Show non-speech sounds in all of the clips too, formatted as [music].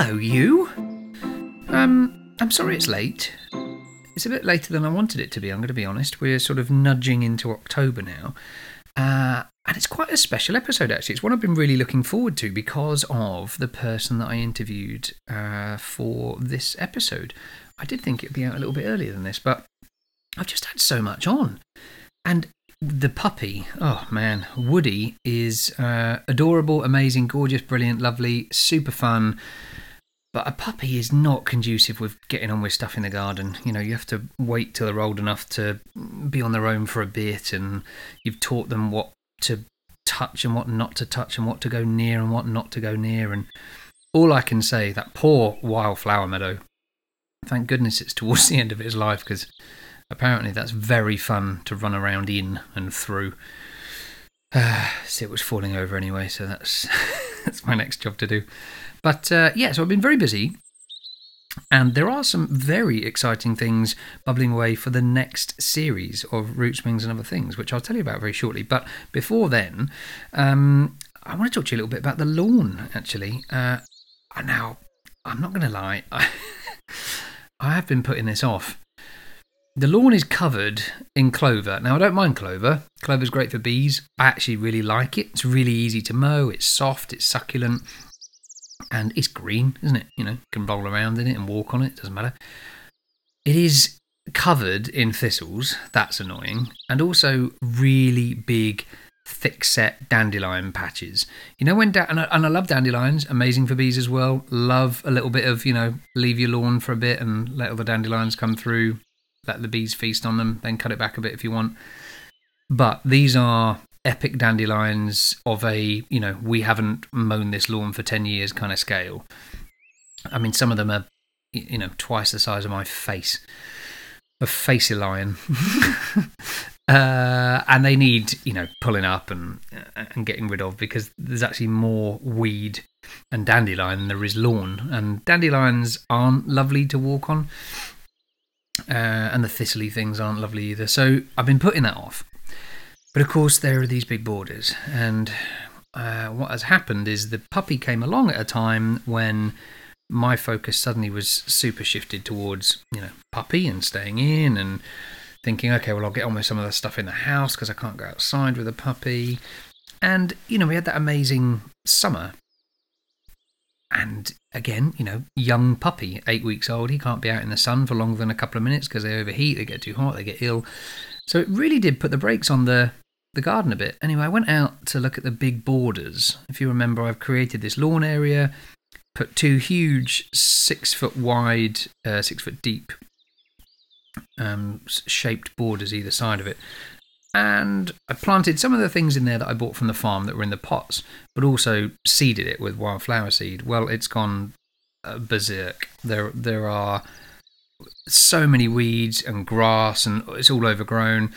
Hello, you. Um, I'm sorry it's late. It's a bit later than I wanted it to be, I'm going to be honest. We're sort of nudging into October now. Uh, and it's quite a special episode, actually. It's one I've been really looking forward to because of the person that I interviewed uh, for this episode. I did think it'd be out a little bit earlier than this, but I've just had so much on. And the puppy, oh man, Woody is uh, adorable, amazing, gorgeous, brilliant, lovely, super fun. But a puppy is not conducive with getting on with stuff in the garden. You know, you have to wait till they're old enough to be on their own for a bit, and you've taught them what to touch and what not to touch, and what to go near and what not to go near. And all I can say, that poor wildflower meadow. Thank goodness it's towards [laughs] the end of its life because apparently that's very fun to run around in and through. Uh, [sighs] see, it was falling over anyway, so that's [laughs] that's my next job to do. But uh, yeah, so I've been very busy, and there are some very exciting things bubbling away for the next series of root springs and other things, which I'll tell you about very shortly. But before then, um, I want to talk to you a little bit about the lawn, actually. Uh, now, I'm not going to lie, I, [laughs] I have been putting this off. The lawn is covered in clover. Now, I don't mind clover. Clover's great for bees. I actually really like it. It's really easy to mow, it's soft, it's succulent and it's green, isn't it? You know, you can roll around in it and walk on it, doesn't matter. It is covered in thistles, that's annoying, and also really big, thick set dandelion patches. You know, when, da- and, I, and I love dandelions, amazing for bees as well. Love a little bit of, you know, leave your lawn for a bit and let all the dandelions come through, let the bees feast on them, then cut it back a bit if you want. But these are epic dandelions of a, you know, we haven't mown this lawn for 10 years kind of scale. I mean, some of them are, you know, twice the size of my face. A facey lion. [laughs] uh, and they need, you know, pulling up and, and getting rid of because there's actually more weed and dandelion than there is lawn. And dandelions aren't lovely to walk on. Uh, and the thistly things aren't lovely either. So I've been putting that off. But of course, there are these big borders, and uh, what has happened is the puppy came along at a time when my focus suddenly was super shifted towards you know puppy and staying in and thinking okay well i'll get on with some of the stuff in the house because i can't go outside with a puppy. And you know we had that amazing summer. And again you know young puppy eight weeks old he can't be out in the sun for longer than a couple of minutes because they overheat they get too hot they get ill. So it really did put the brakes on the the garden a bit. Anyway, I went out to look at the big borders. If you remember, I've created this lawn area, put two huge six foot wide, uh, six foot deep um, shaped borders either side of it. And I planted some of the things in there that I bought from the farm that were in the pots, but also seeded it with wildflower seed. Well, it's gone uh, berserk. There, there are so many weeds and grass, and it's all overgrown.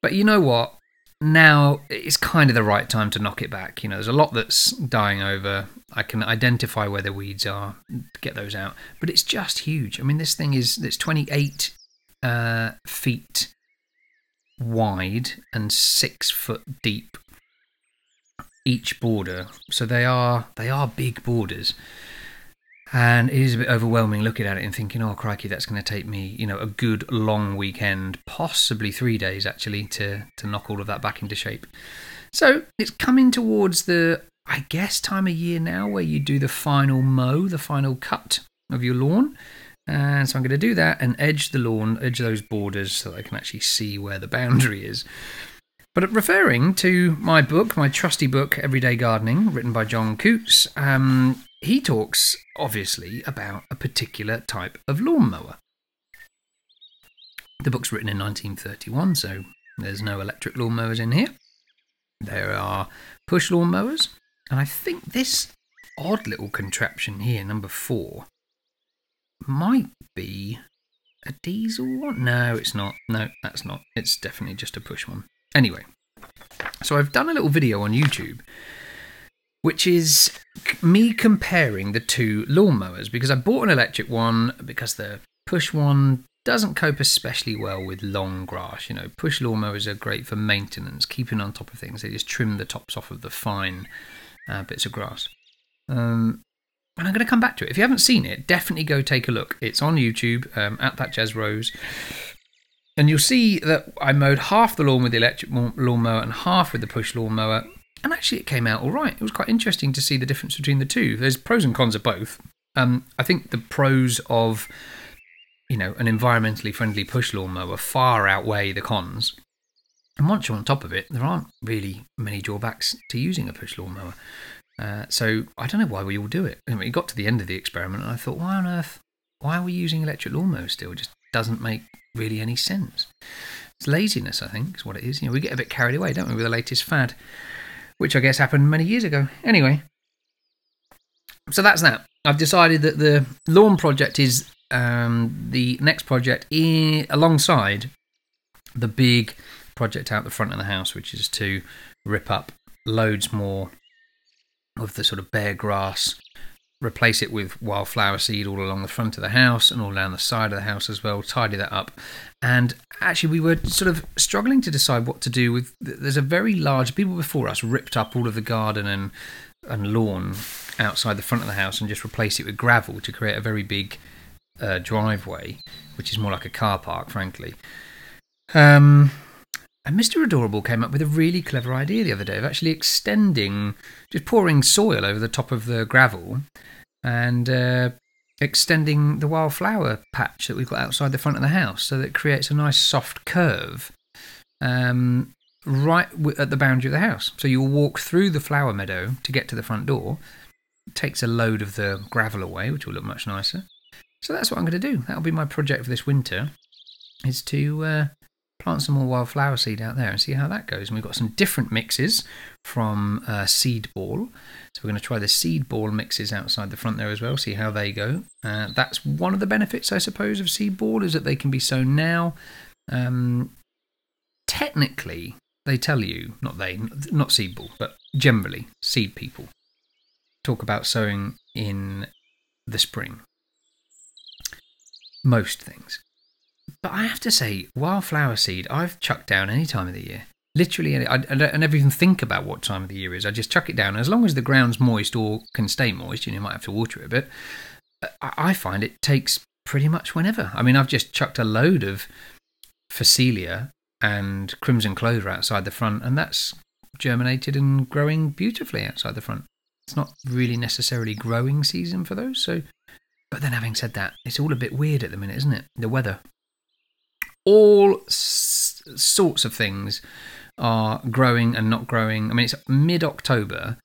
But you know what? Now it's kind of the right time to knock it back. You know, there's a lot that's dying over. I can identify where the weeds are, get those out. But it's just huge. I mean, this thing is it's 28 uh, feet wide and six foot deep each border. So they are they are big borders. And it is a bit overwhelming looking at it and thinking, oh, crikey, that's going to take me, you know, a good long weekend, possibly three days actually, to, to knock all of that back into shape. So it's coming towards the, I guess, time of year now where you do the final mow, the final cut of your lawn. And so I'm going to do that and edge the lawn, edge those borders so I can actually see where the boundary is. But referring to my book, my trusty book, Everyday Gardening, written by John Coutts, um, he talks, obviously, about a particular type of lawnmower. The book's written in 1931, so there's no electric lawnmowers in here. There are push lawnmowers, and I think this odd little contraption here, number four, might be a diesel one. No, it's not. No, that's not. It's definitely just a push one. Anyway, so I've done a little video on YouTube which is me comparing the two lawnmowers because I bought an electric one because the push one doesn't cope especially well with long grass. You know, push lawnmowers are great for maintenance, keeping on top of things. They just trim the tops off of the fine uh, bits of grass. Um, and I'm going to come back to it. If you haven't seen it, definitely go take a look. It's on YouTube um, at that Jazz Rose. And you'll see that I mowed half the lawn with the electric lawnmower and half with the push lawnmower. And actually, it came out all right. It was quite interesting to see the difference between the two. There's pros and cons of both. Um, I think the pros of, you know, an environmentally friendly push lawnmower far outweigh the cons. And once you're on top of it, there aren't really many drawbacks to using a push lawnmower. Uh, so I don't know why we all do it. I mean, it got to the end of the experiment, and I thought, why on earth? Why are we using electric lawnmowers still? It just doesn't make really any sense. It's laziness, I think, is what it is. You know, we get a bit carried away, don't we, with the latest fad, which I guess happened many years ago. Anyway, so that's that. I've decided that the lawn project is um, the next project in, alongside the big project out the front of the house, which is to rip up loads more of the sort of bare grass, replace it with wildflower seed all along the front of the house and all down the side of the house as well, tidy that up. And actually, we were sort of struggling to decide what to do with. There's a very large, people before us ripped up all of the garden and, and lawn outside the front of the house and just replace it with gravel to create a very big uh, driveway, which is more like a car park, frankly. Um, and Mr. Adorable came up with a really clever idea the other day of actually extending, just pouring soil over the top of the gravel and uh, extending the wildflower patch that we've got outside the front of the house so that it creates a nice soft curve um, right at the boundary of the house. So you'll walk through the flower meadow to get to the front door. It takes a load of the gravel away, which will look much nicer. So that's what I'm going to do. That'll be my project for this winter, is to uh, plant some more wildflower seed out there and see how that goes. And we've got some different mixes from uh, Seed Ball. So we're going to try the Seed Ball mixes outside the front there as well, see how they go. Uh, that's one of the benefits, I suppose, of Seed Ball is that they can be sown now. Um, technically, they tell you, not they, not Seed Ball, but generally, seed people talk about sowing in the spring. Most things. But I have to say, wildflower seed, I've chucked down any time of the year. Literally, I, I, never even think about what time of the year is. I just chuck it down. As long as the ground's moist or can stay moist, you, know, you might have to water it a bit. Uh, I, I find it takes pretty much whenever. I mean, I've just chucked a load of Phacelia and Crimson Clover outside the front, and that's germinated and growing beautifully outside the front. It's not really necessarily growing season for those, so. But then, having said that, it's all a bit weird at the minute, isn't it? The weather all s- sorts of things are growing and not growing. I mean, it's mid October,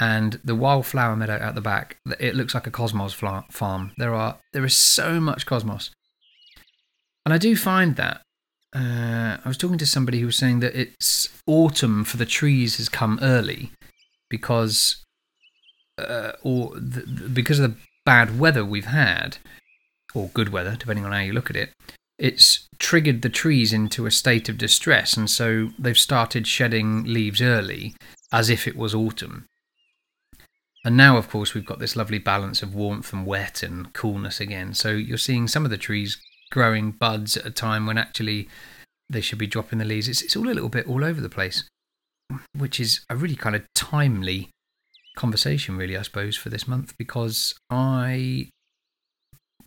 and the wildflower meadow at the back, it looks like a cosmos farm. There are there is so much cosmos, and I do find that. Uh, I was talking to somebody who was saying that it's autumn for the trees has come early because, uh, or the, because of the bad weather we've had, or good weather, depending on how you look at it it's triggered the trees into a state of distress, and so they've started shedding leaves early as if it was autumn. And now, of course, we've got this lovely balance of warmth and wet and coolness again. So you're seeing some of the trees growing buds at a time when actually they should be dropping the leaves. It's, it's all a little bit all over the place, which is a really kind of timely conversation, really, I suppose, for this month because I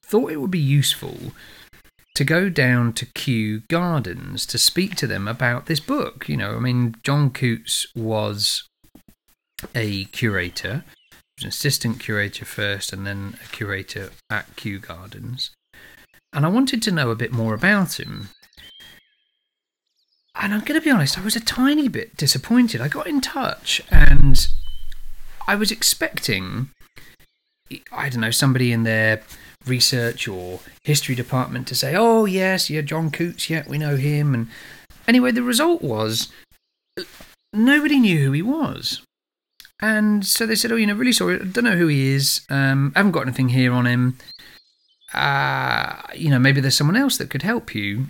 thought it would be useful to go down to Kew Gardens to speak to them about this book. You know, I mean, John Coutts was a curator, was an assistant curator first, and then a curator at Kew Gardens. And I wanted to know a bit more about him. And I'm going to be honest, I was a tiny bit disappointed. I got in touch and I was expecting, I don't know, somebody in their research or history department to say, oh, yes, yeah, John Coutts, yeah, we know him. And anyway, the result was nobody knew who he was. And so they said, oh, you know, really sorry, I don't know who he is. Um, I haven't got anything here on him. Uh, you know, maybe there's someone else that could help you.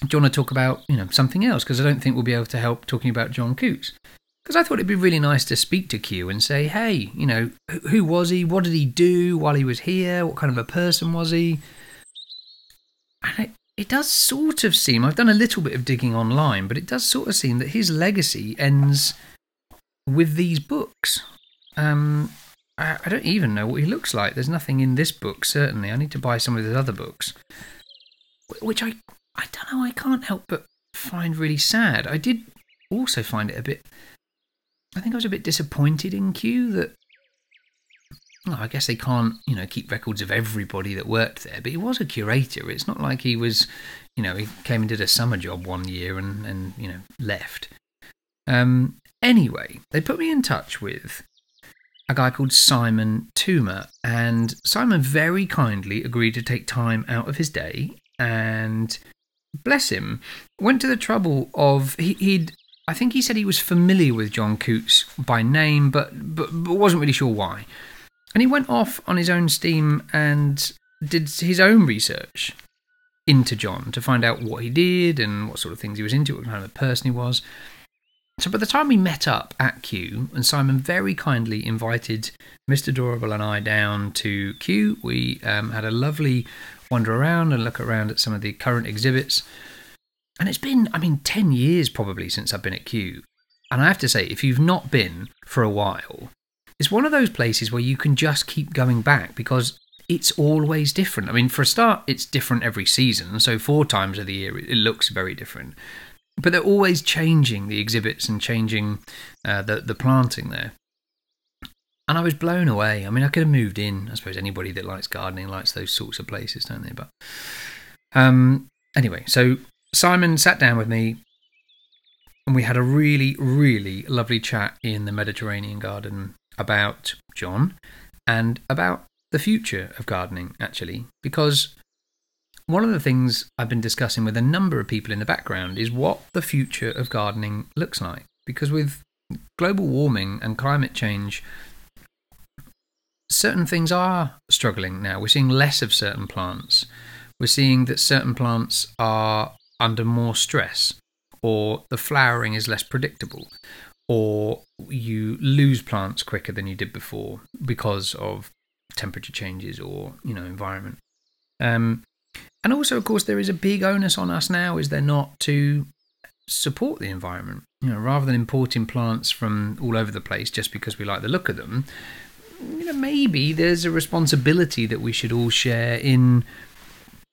Do you want to talk about, you know, something else? Because I don't think we'll be able to help talking about John Coutts because I thought it'd be really nice to speak to Kew and say, hey, you know, who was he? What did he do while he was here? What kind of a person was he? And it, it does sort of seem, I've done a little bit of digging online, but it does sort of seem that his legacy ends with these books. Um, I, I don't even know what he looks like. There's nothing in this book, certainly. I need to buy some of his other books, which I, I don't know, I can't help but find really sad. I did also find it a bit. I think I was a bit disappointed in Kew that. Well, I guess they can't, you know, keep records of everybody that worked there, but he was a curator. It's not like he was, you know, he came and did a summer job one year and, and you know, left. Um, anyway, they put me in touch with a guy called Simon Toomer, and Simon very kindly agreed to take time out of his day and bless him, went to the trouble of he, would I think he said he was familiar with John Coutts by name, but, but but wasn't really sure why. And he went off on his own steam and did his own research into John to find out what he did and what sort of things he was into, what kind of a person he was. So by the time we met up at Kew, and Simon very kindly invited Mr. Adorable and I down to Kew, we um, had a lovely wander around and look around at some of the current exhibits. And it's been, I mean, 10 years probably since I've been at Kew. And I have to say, if you've not been for a while, it's one of those places where you can just keep going back because it's always different. I mean, for a start, it's different every season. So, four times of the year, it looks very different but they're always changing the exhibits and changing uh, the the planting there. And I was blown away. I mean, I could have moved in. I suppose anybody that likes gardening likes those sorts of places, don't they? But um, anyway, so Simon sat down with me, and we had a really, really lovely chat in the Mediterranean garden about John and about the future of gardening, actually, because one of the things I've been discussing with a number of people in the background is what the future of gardening looks like. Because with global warming and climate change, certain things are struggling now. We're seeing less of certain plants. We're seeing that certain plants are under more stress, or the flowering is less predictable, or you lose plants quicker than you did before because of temperature changes or you know environment. Um, and also, of course, there is a big onus on us now, is there not, to support the environment? You know, rather than importing plants from all over the place just because we like the look of them, you know, maybe there's a responsibility that we should all share in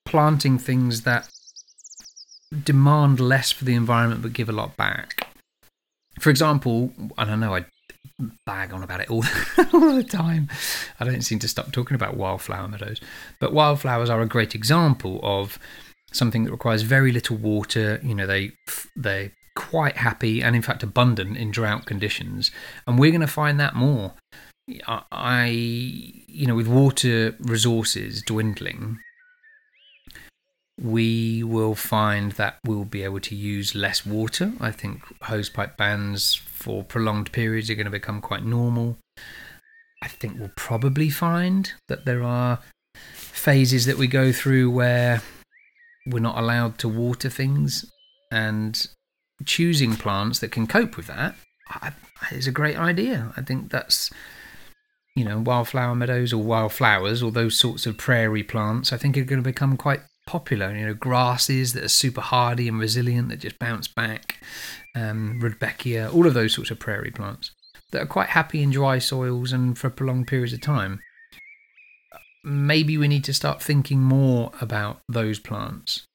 planting things that demand less for the environment but give a lot back. For example, I don't know, I bag on about it all, [laughs] all the time. I don't seem to stop talking about wildflower meadows. But wildflowers are a great example of something that requires very little water. You know, they they're quite happy and in fact abundant in drought conditions, and we're going to find that more. I, you know, with water resources dwindling, we will find that we'll be able to use less water. I think hosepipe bans for prolonged periods are going to become quite normal. I think we'll probably find that there are phases that we go through where we're not allowed to water things, and choosing plants that can cope with that is a great idea. I think that's you know wildflower meadows or wildflowers or those sorts of prairie plants. I think are going to become quite popular. You know, grasses that are super hardy and resilient that just bounce back, um, Rudbeckia, all of those sorts of prairie plants that are quite happy in dry soils and for prolonged periods of time. Maybe we need to start thinking more about those plants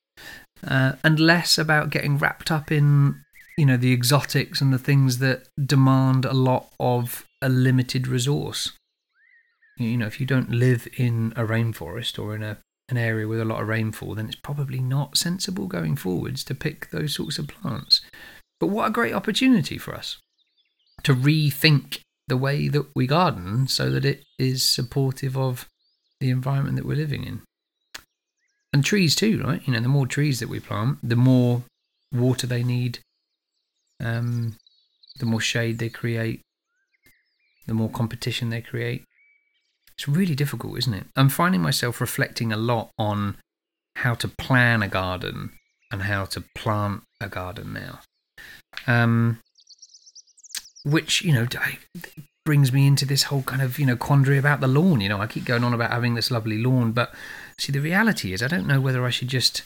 uh, and less about getting wrapped up in, you know, the exotics and the things that demand a lot of a limited resource. You know, if you don't live in a rainforest or in a an area with a lot of rainfall, then it's probably not sensible going forwards to pick those sorts of plants. But what a great opportunity for us to rethink the way that we garden so that it is supportive of the environment that we're living in. And trees too, right? You know, the more trees that we plant, the more water they need, um, the more shade they create, the more competition they create. It's really difficult, isn't it? I'm finding myself reflecting a lot on how to plan a garden and how to plant a garden now. Um, which, you know, I, brings me into this whole kind of, you know, quandary about the lawn. You know, I keep going on about having this lovely lawn, but see, the reality is I don't know whether I should just.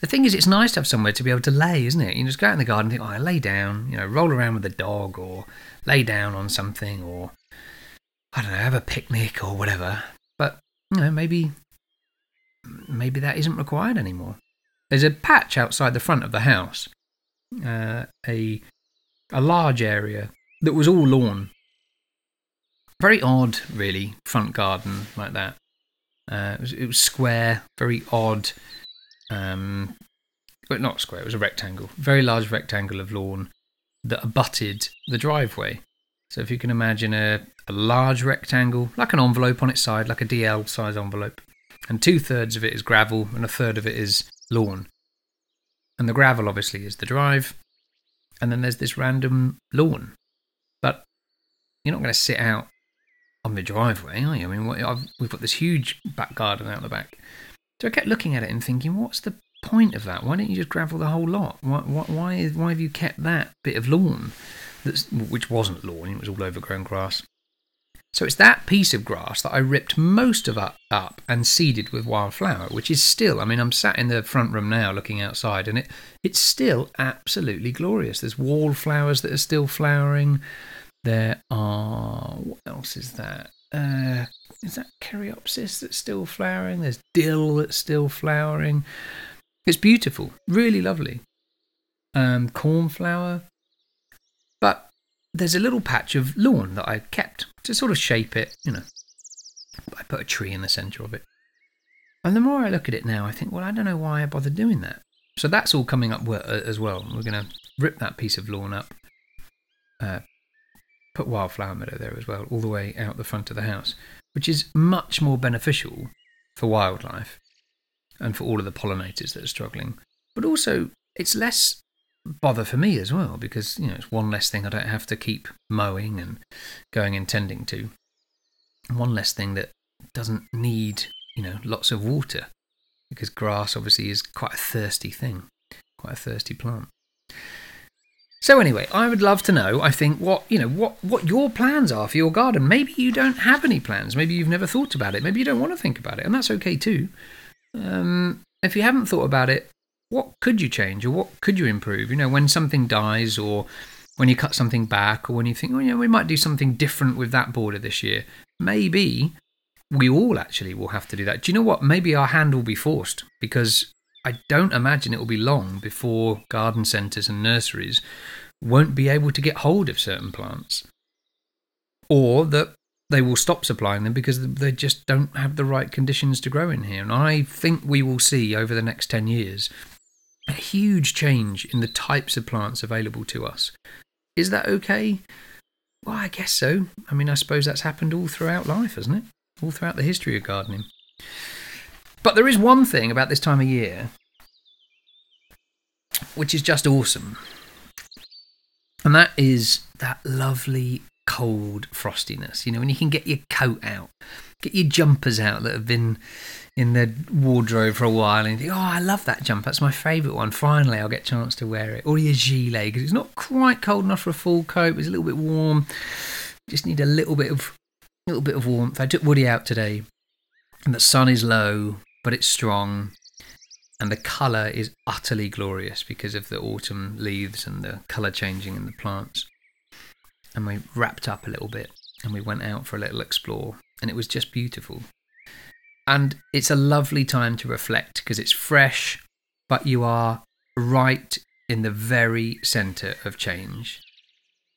The thing is, it's nice to have somewhere to be able to lay, isn't it? You just go out in the garden and think, oh, I lay down, you know, roll around with the dog or lay down on something or I don't know, have a picnic or whatever. But you know, maybe maybe that isn't required anymore. There's a patch outside the front of the house, uh, a a large area that was all lawn. Very odd, really, front garden like that. Uh, it, was, it was square, very odd. Um, but not square, it was a rectangle, very large rectangle of lawn that abutted the driveway. So if you can imagine a, a large rectangle, like an envelope on its side, like a DL size envelope, and two thirds of it is gravel and a third of it is lawn. And the gravel obviously is the drive, and then there's this random lawn. But you're not going to sit out on the driveway, are you? I mean, we've got this huge back garden out the back. So I kept looking at it and thinking, what's the point of that? Why don't you just gravel the whole lot? Why, why, why have you kept that bit of lawn, which wasn't lawn, it was all overgrown grass? So it's that piece of grass that I ripped most of it up and seeded with wildflower, which is still, I mean, I'm sat in the front room now looking outside and it it's still absolutely glorious. There's wallflowers that are still flowering. There are, what else is that? Uh, is that Coreopsis that's still flowering? There's dill that's still flowering. It's beautiful, really lovely. Um, cornflower. There's a little patch of lawn that I kept to sort of shape it, you know. I put a tree in the centre of it. And the more I look at it now, I think, well, I don't know why I bothered doing that. So that's all coming up as well. We're going to rip that piece of lawn up, uh, put wildflower meadow there as well, all the way out the front of the house, which is much more beneficial for wildlife and for all of the pollinators that are struggling. But also, it's less bother for me as well because you know it's one less thing I don't have to keep mowing and going and tending to. One less thing that doesn't need you know lots of water because grass obviously is quite a thirsty thing, quite a thirsty plant. So anyway, I would love to know. I think what you know what what your plans are for your garden. Maybe you don't have any plans. Maybe you've never thought about it. Maybe you don't want to think about it, and that's okay too. Um, if you haven't thought about it, what could you change or what could you improve? You know, when something dies or when you cut something back or when you think, oh, yeah, we might do something different with that border this year, maybe we all actually will have to do that. Do you know what? Maybe our hand will be forced because I don't imagine it will be long before garden centres and nurseries won't be able to get hold of certain plants. Or that they will stop supplying them because they just don't have the right conditions to grow in here. And I think we will see over the next 10 years a huge change in the types of plants available to us. Is that okay? Well, I guess so. I mean, I suppose that's happened all throughout life, hasn't it? All throughout the history of gardening. But there is one thing about this time of year which is just awesome. And that is that lovely cold frostiness. You know, when you can get your coat out, get your jumpers out that have been in the wardrobe for a while and you think, oh, I love that jumper. That's my favourite one. Finally, I'll get a chance to wear it. Or your gilet, because it's not quite cold enough for a full coat. It's a little bit warm. Just need a little bit of little bit of warmth. I took Woody out today, and the sun is low, but it's strong, and the colour is utterly glorious because of the autumn leaves and the colour changing in the plants. And we wrapped up a little bit, and we went out for a little explore, and it was just beautiful. And it's a lovely time to reflect because it's fresh, but you are right in the very centre of change.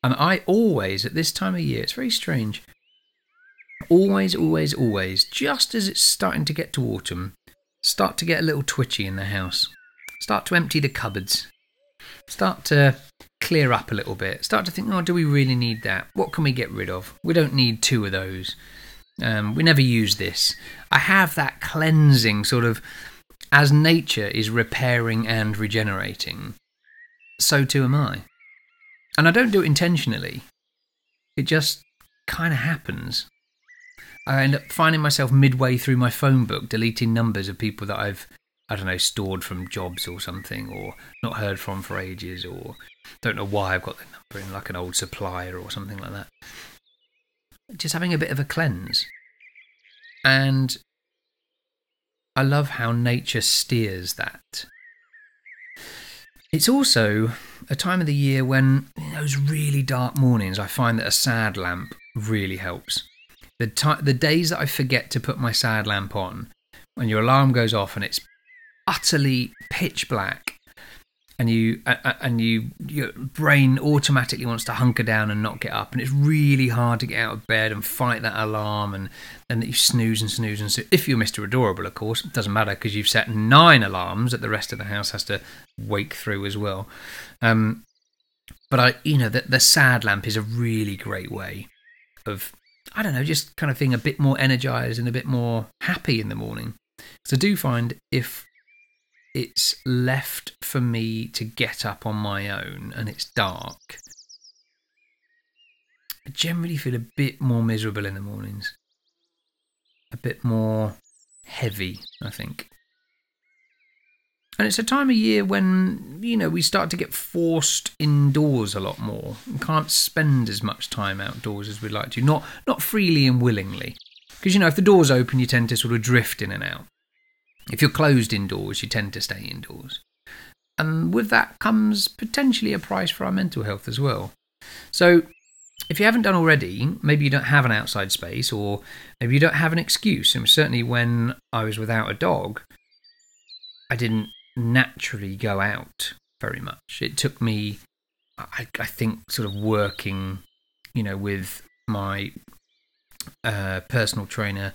And I always, at this time of year, it's very strange, always, always, always, just as it's starting to get to autumn, start to get a little twitchy in the house. Start to empty the cupboards. Start to clear up a little bit. Start to think, oh, do we really need that? What can we get rid of? We don't need two of those. Um, we never use this. I have that cleansing sort of, as nature is repairing and regenerating, so too am I. And I don't do it intentionally, it just kind of happens. I end up finding myself midway through my phone book deleting numbers of people that I've, I don't know, stored from jobs or something, or not heard from for ages, or don't know why I've got the number in like an old supplier or something like that just having a bit of a cleanse. And I love how nature steers that. It's also a time of the year when those really dark mornings, I find that a sad lamp really helps. The ti the days that I forget to put my sad lamp on, when your alarm goes off and it's utterly pitch black, and you and you your brain automatically wants to hunker down and not get up and it's really hard to get out of bed and fight that alarm and then you snooze and snooze and snooze. if you're Mr. Adorable of course it doesn't matter because you've set nine alarms that the rest of the house has to wake through as well um, but I you know the, the sad lamp is a really great way of I don't know just kind of being a bit more energized and a bit more happy in the morning so do find if it's left for me to get up on my own and it's dark, I generally feel a bit more miserable in the mornings. A bit more heavy, I think. And it's a time of year when, you know, we start to get forced indoors a lot more can't spend as much time outdoors as we'd like to. Not not freely and willingly. Because, you know, if the door's open, you tend to sort of drift in and out. If you're closed indoors, you tend to stay indoors. And with that comes potentially a price for our mental health as well. So, if you haven't done already, maybe you don't have an outside space, or maybe you don't have an excuse. And certainly, when I was without a dog, I didn't naturally go out very much. It took me, I, I think, sort of working, you know, with my uh, personal trainer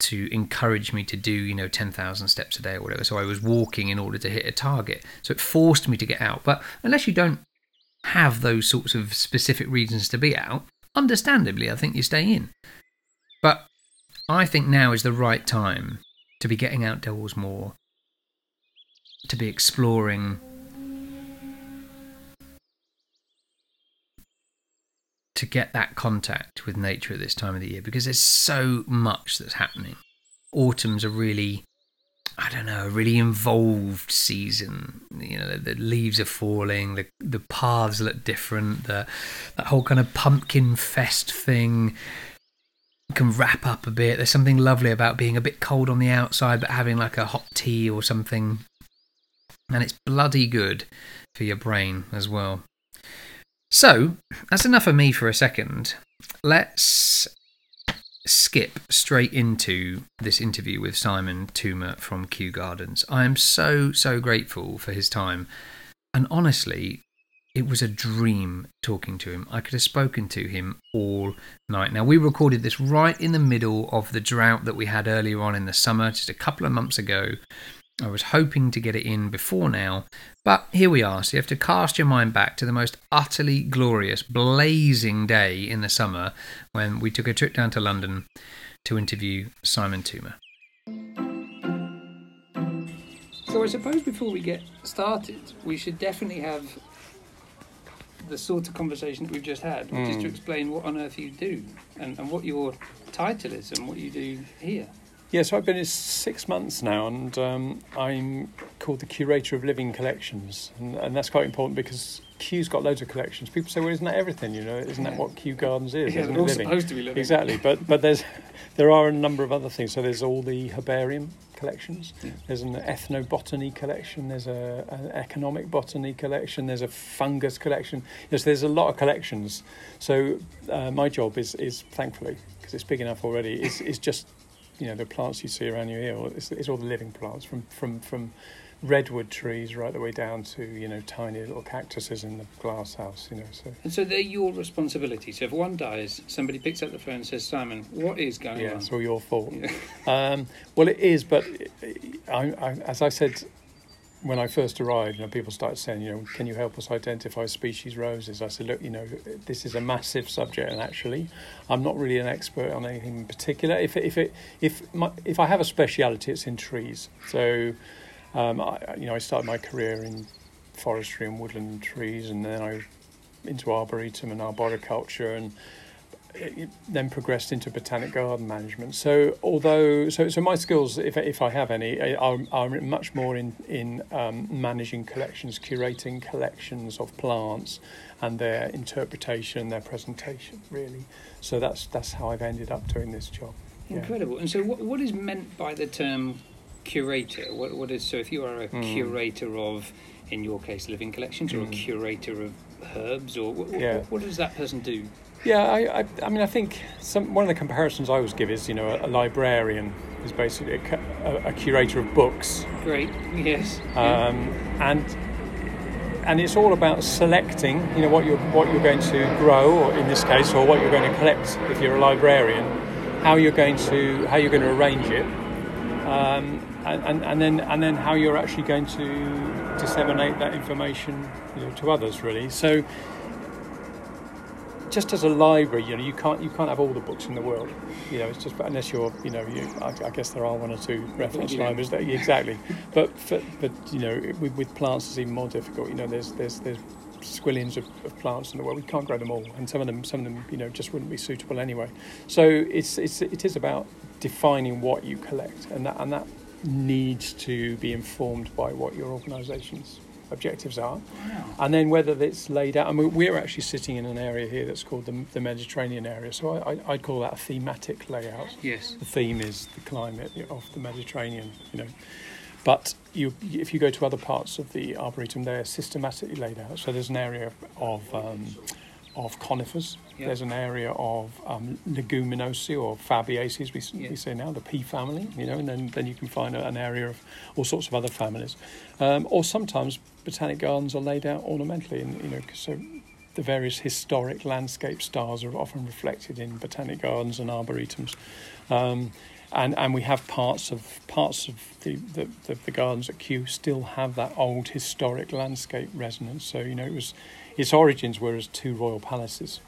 to encourage me to do, you know, 10,000 steps a day or whatever. So I was walking in order to hit a target. So it forced me to get out. But unless you don't have those sorts of specific reasons to be out, understandably, I think you stay in. But I think now is the right time to be getting outdoors more, to be exploring. To get that contact with nature at this time of the year because there's so much that's happening. Autumn's a really, I don't know, a really involved season. You know, the, the leaves are falling, the the paths look different, the that whole kind of pumpkin fest thing can wrap up a bit. There's something lovely about being a bit cold on the outside, but having like a hot tea or something. And it's bloody good for your brain as well. So, that's enough of me for a second. Let's skip straight into this interview with Simon Toomer from Kew Gardens. I am so, so grateful for his time. And honestly, it was a dream talking to him. I could have spoken to him all night. Now, we recorded this right in the middle of the drought that we had earlier on in the summer, just a couple of months ago. I was hoping to get it in before now, but here we are. So you have to cast your mind back to the most utterly glorious, blazing day in the summer when we took a trip down to London to interview Simon Toomer. So I suppose before we get started, we should definitely have the sort of conversation that we've just had, which mm. is to explain what on earth you do and, and what your title is and what you do here. Yeah, so I've been here six months now, and um, I'm called the curator of living collections, and, and, that's quite important because Kew's got loads of collections. People say, "Well, isn't that everything? You know, isn't that what Kew Gardens is? Yeah, isn't all living? supposed to be living. Exactly, but but there's there are a number of other things. So there's all the herbarium collections. Yeah. There's an ethnobotany collection. There's a, an economic botany collection. There's a fungus collection. Yes, there's a lot of collections. So uh, my job is is thankfully because it's big enough already. Is is just you know the plants you see around you here. It's, it's all the living plants from from from redwood trees right the way down to you know tiny little cactuses in the glass house. You know, so and so they're your responsibility. So if one dies, somebody picks up the phone and says, "Simon, what is going yeah, on?" Yeah, it's all your fault. Yeah. Um, well, it is, but I, I, as I said when I first arrived, you know, people started saying, you know, can you help us identify species roses? I said, look, you know, this is a massive subject, and actually, I'm not really an expert on anything in particular. If if it if my, if I have a speciality, it's in trees. So, um, I, you know, I started my career in forestry and woodland trees, and then I into arboretum and arboriculture and it then progressed into botanic garden management. So although so so my skills, if if I have any, are, are much more in in um, managing collections, curating collections of plants, and their interpretation, their presentation, really. So that's that's how I've ended up doing this job. Incredible. Yeah. And so, what what is meant by the term curator? What what is so? If you are a mm. curator of, in your case, living collections, or mm. a hmm. curator of herbs, or what, yeah. what, what does that person do? Yeah, I, I, I mean, I think some, one of the comparisons I always give is, you know, a, a librarian is basically a, a, a curator of books, Great. Yes. um, and and it's all about selecting, you know, what you're what you're going to grow, or in this case, or what you're going to collect if you're a librarian, how you're going to how you're going to arrange it, um, and, and, and then and then how you're actually going to disseminate that information you know, to others, really. So just as a library, you know, you can't you can't have all the books in the world. You know, it's just unless you're, you know, you, I, I guess there are one or two reference Yeah. libraries that exactly. But for, but you know, with, with plants it's even more difficult. You know, there's there's there's squillions of, of plants in the world. We can't grow them all, and some of them some of them you know just wouldn't be suitable anyway. So it's it's it is about defining what you collect, and that and that needs to be informed by what your organisation's objectives are. Wow. And then whether it's laid out, I mean, we're actually sitting in an area here that's called the, the Mediterranean area. So I, I'd call that a thematic layout. Yes. The theme is the climate of the Mediterranean, you know. But you, if you go to other parts of the arboretum, they're systematically laid out. So there's an area of um, of conifers. Yeah. There's an area of um, leguminosae or fabaceae, we, Yeah. we say now, the pea family, you know, and then, then you can find a- an area of all sorts of other families. Um, or sometimes botanic gardens are laid out ornamentally, and you know, so the various historic landscape styles are often reflected in botanic gardens and arboretums. Um, and, and we have parts of parts of the, the, the, the gardens at Kew still have that old historic landscape resonance. So you know it was its origins were as two royal palaces,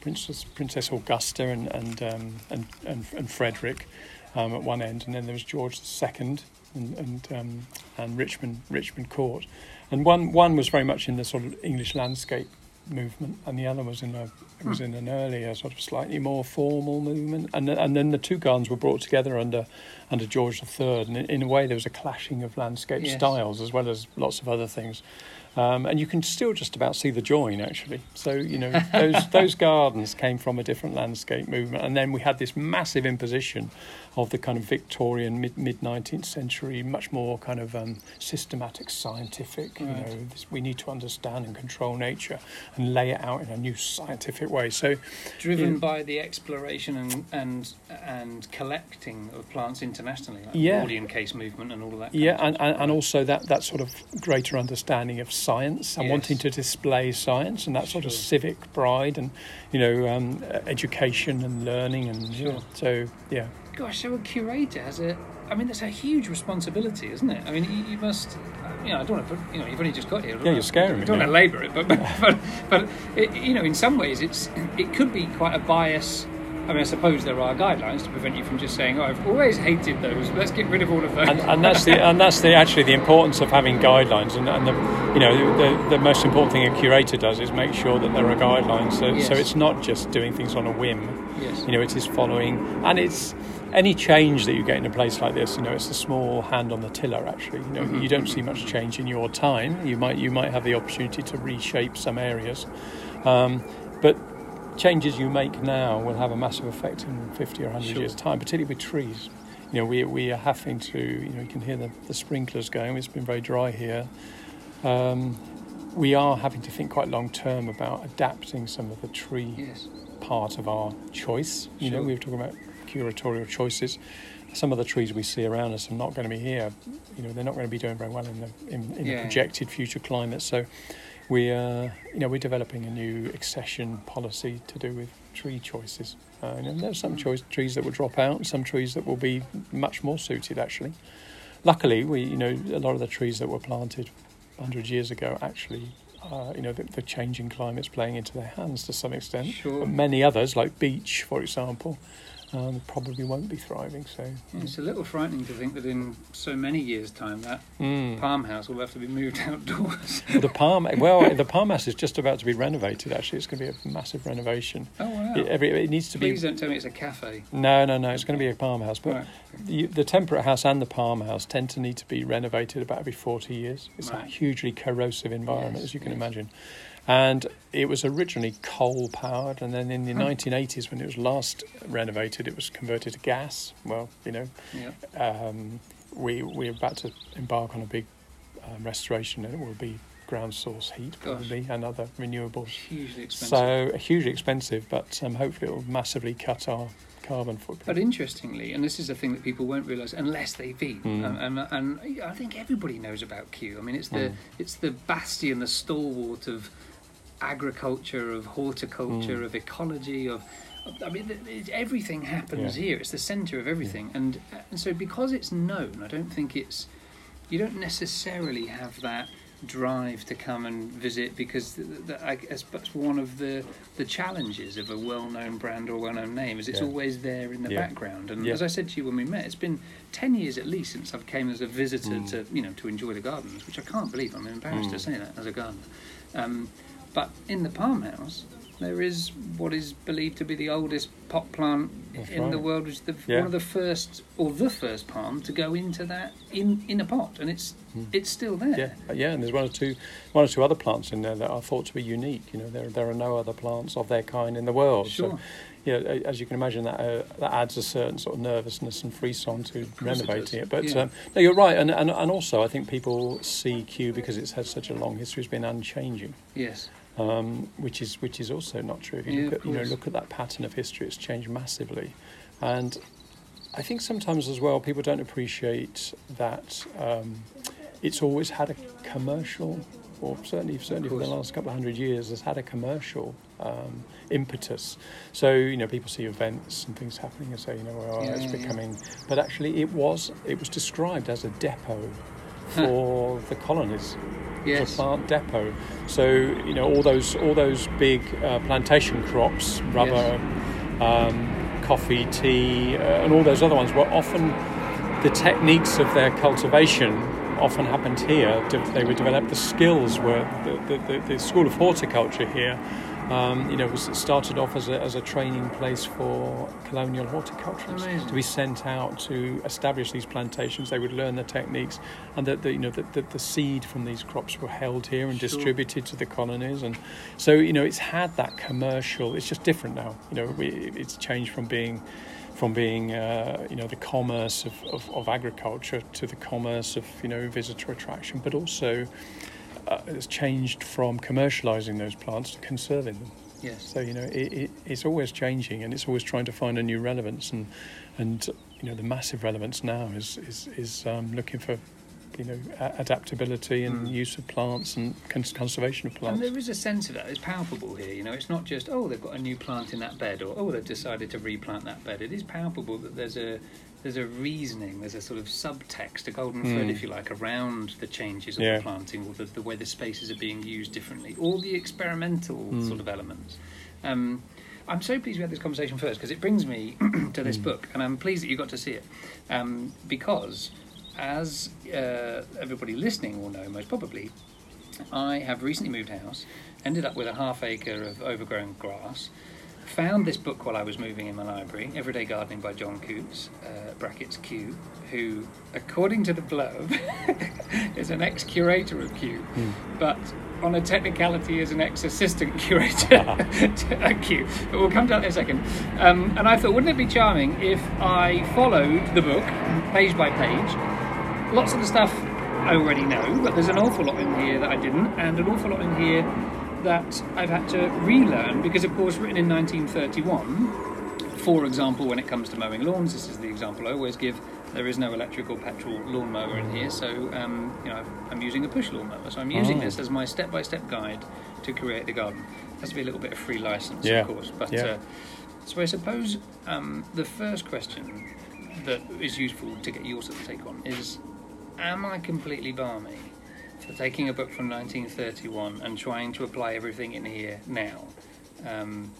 Princess Princess Augusta and and um, and, and, and Frederick um, at one end, and then there was George II and and, um, and Richmond Richmond Court, and one one was very much in the sort of English landscape movement, and the other was in a it was in an earlier sort of slightly more formal movement, and and then the two gardens were brought together under under George III, and in, in a way there was a clashing of landscape Yes. styles as well as lots of other things. Um, and you can still just about see the join actually. So you know [laughs] those those gardens came from a different landscape movement, and then we had this massive imposition of the kind of Victorian mid mid nineteenth century, much more kind of um, systematic, scientific. You know, this, we need to understand and control nature and lay it out in a new scientific way. So Driven Yeah. by the exploration and and and collecting of plants internationally, like Yeah. the Wardian case movement and all of that. Yeah, and, and, and also that, that sort of greater understanding of science and Yes. wanting to display science and that sort of civic pride and, you know, um, education and learning and. Sure. so yeah. Gosh, so a curator has a. I mean, that's a huge responsibility, isn't it? I mean, you, you must. You know, I don't want to put. You know, you've only just got here. Yeah, you're scaring I me don't want to labour it, but but [laughs] [laughs] but, but it, you know, in some ways, it's it could be quite a bias. I mean, I suppose there are guidelines to prevent you from just saying, "Oh, I've always hated those. Let's get rid of all of those." And, and that's the [laughs] and that's the actually the importance of having guidelines and, and the you know the, the most important thing a curator does is make sure that there are guidelines so, Yes. so it's not just doing things on a whim yes. you know it is following and it's any change that you get in a place like this you know it's a small hand on the tiller actually you know Mhm. you don't see much change in your time you might you might have the opportunity to reshape some areas um, but changes you make now will have a massive effect in 50 or 100 Sure. years time particularly with trees you know we, we are having to you know you can hear the, the sprinklers going it's been very dry here um, we are having to think quite long term about adapting some of the tree Yes. part of our choice. You know, we were talking about curatorial choices. Some of the trees we see around us are not going to be here. You know, they're not going to be doing very well in the in, in Yeah. the projected future climate. So, we uh, you know we're developing a new accession policy to do with tree choices. Uh, and there's some choice trees that will drop out, and some trees that will be much more suited actually. Luckily, we you know a lot of the trees that were planted 100 years ago actually. Uh, you know, the, the changing climate's playing into their hands to some extent. Sure. But many others, like beech, for example, um, probably won't be thriving. So, Yeah, It's a little frightening to think that in so many years' time, that Mm. palm house will have to be moved [laughs] outdoors. Well, the palm, well, the palm house is just about to be renovated. Actually, it's going to be a massive renovation. Oh wow! It, every, it needs to Please be. Please don't tell me it's a cafe. No, no, no. It's going to be a palm house, but Right. the, the temperate house and the palm house tend to need to be renovated about every 40 years. It's a hugely corrosive environment, Yes, as you can yes. imagine. And it was originally coal powered, and then in the Hmm. 1980s, when it was last renovated, it was converted to gas. Well, you know, Yeah. um, we we're about to embark on a big um, restoration, and it will be ground source heat Gosh. probably and other renewables. Hugely expensive. So hugely expensive, but um, hopefully it will massively cut our carbon footprint. But interestingly, and this is a thing that people won't realise unless they've been, Mm. and, and, and I think everybody knows about Kew. I mean, it's the Mm. it's the bastion, the stalwart of agriculture, of horticulture, Mm. of ecology, of I mean, everything happens Yeah. here. It's the centre of everything, and and so because it's known, I don't think it's you don't necessarily have that drive to come and visit because the, the, I guess that's one of the the challenges of a well-known brand or well-known name is it's Yeah. always there in the Yeah. background and Yeah. as I said to you when we met it's been 10 years at least since I've came as a visitor Mm. to you know to enjoy the gardens which I can't believe I'm embarrassed to Mm. say that as a gardener um, but in the palm house there is what is believed to be the oldest pot plant That's in the world, which is the, Yeah. one of the first or the first palm to go into that in, in a pot, and it's Mm. it's still there. Yeah, yeah, and there's one or two, one or two other plants in there that are thought to be unique. You know, there there are no other plants of their kind in the world. Sure. So, you know, as you can imagine, that uh, that adds a certain sort of nervousness and frisson to course it renovating it. But yeah. um, no, you're right, and, and and also I think people see Kew because it's had such a long history, it's been unchanging. Yes. Um, which is which is also not true. If you Yeah, look at you know look at that pattern of history, it's changed massively, and I think sometimes as well people don't appreciate that um, it's always had a commercial, or certainly certainly for the last couple of hundred years, has had a commercial. Um, impetus. So you know, people see events and things happening and say, you know, well, Yeah, it's yeah, becoming. But actually, it was it was described as a depot for the colonies Yes. a plant depot. So you know all those all those big uh, plantation crops, rubber, um, coffee, tea, uh, and all those other ones were often the techniques of their cultivation often happened here. They were developed. The skills were the, the, the, the school of horticulture here. Um, you know, was started off as a, as a training place for colonial horticulturists Amazing. to be sent out to establish these plantations. They would learn the techniques, and that the, you know the, the, the seed from these crops were held here and Sure. distributed to the colonies. And so you know it's had that commercial. It's just different now. You know, we, it's changed from being from being uh, you know the commerce of, of, of agriculture to the commerce of you know visitor attraction, but also. Uh, it's changed from commercializing those plants to conserving them. Yes. So you know, it, it, it's always changing, and it's always trying to find a new relevance, and and you know, the massive relevance now is is is um, looking for you know a- adaptability and Mm. use of plants and cons- conservation of plants. And there is a sense of that. It's palpable here. You know, it's not just oh they've got a new plant in that bed or oh they've decided to replant that bed. It is palpable that there's a there's a reasoning. There's a sort of subtext, a golden thread, Mm. if you like, around the changes of Yeah. the planting or the, the way the spaces are being used differently, all the experimental Mm. sort of elements. Um, I'm so pleased we had this conversation first because it brings me [clears throat] to this Mm. book, and I'm pleased that you got to see it um, because, as uh, everybody listening will know, most probably, I have recently moved house, ended up with a half acre of overgrown grass, found this book while I was moving in my library, Everyday Gardening by John Coutts, uh, brackets Kew, who, according to the blurb, [laughs] is an ex curator of Kew, Mm. but on a technicality is an ex assistant [laughs] curator [laughs] at Kew. But we'll come to that in a second. Um, and I thought, wouldn't it be charming if I followed the book page by page? Lots of the stuff I already know, but there's an awful lot in here that I didn't, and an awful lot in here that I've had to relearn because, of course, written in 1931. For example, when it comes to mowing lawns, this is the example I always give. There is no electric or petrol lawnmower in here, so um, you know I'm using a push lawnmower. So I'm using Oh. this as my step-by-step guide to create the garden. It Has to be a little bit of free license, Yeah. of course. But Yeah. uh, so I suppose um, the first question that is useful to get your sort of take on is: Am I completely balmy for taking a book from 1931 and trying to apply everything in here now? Um,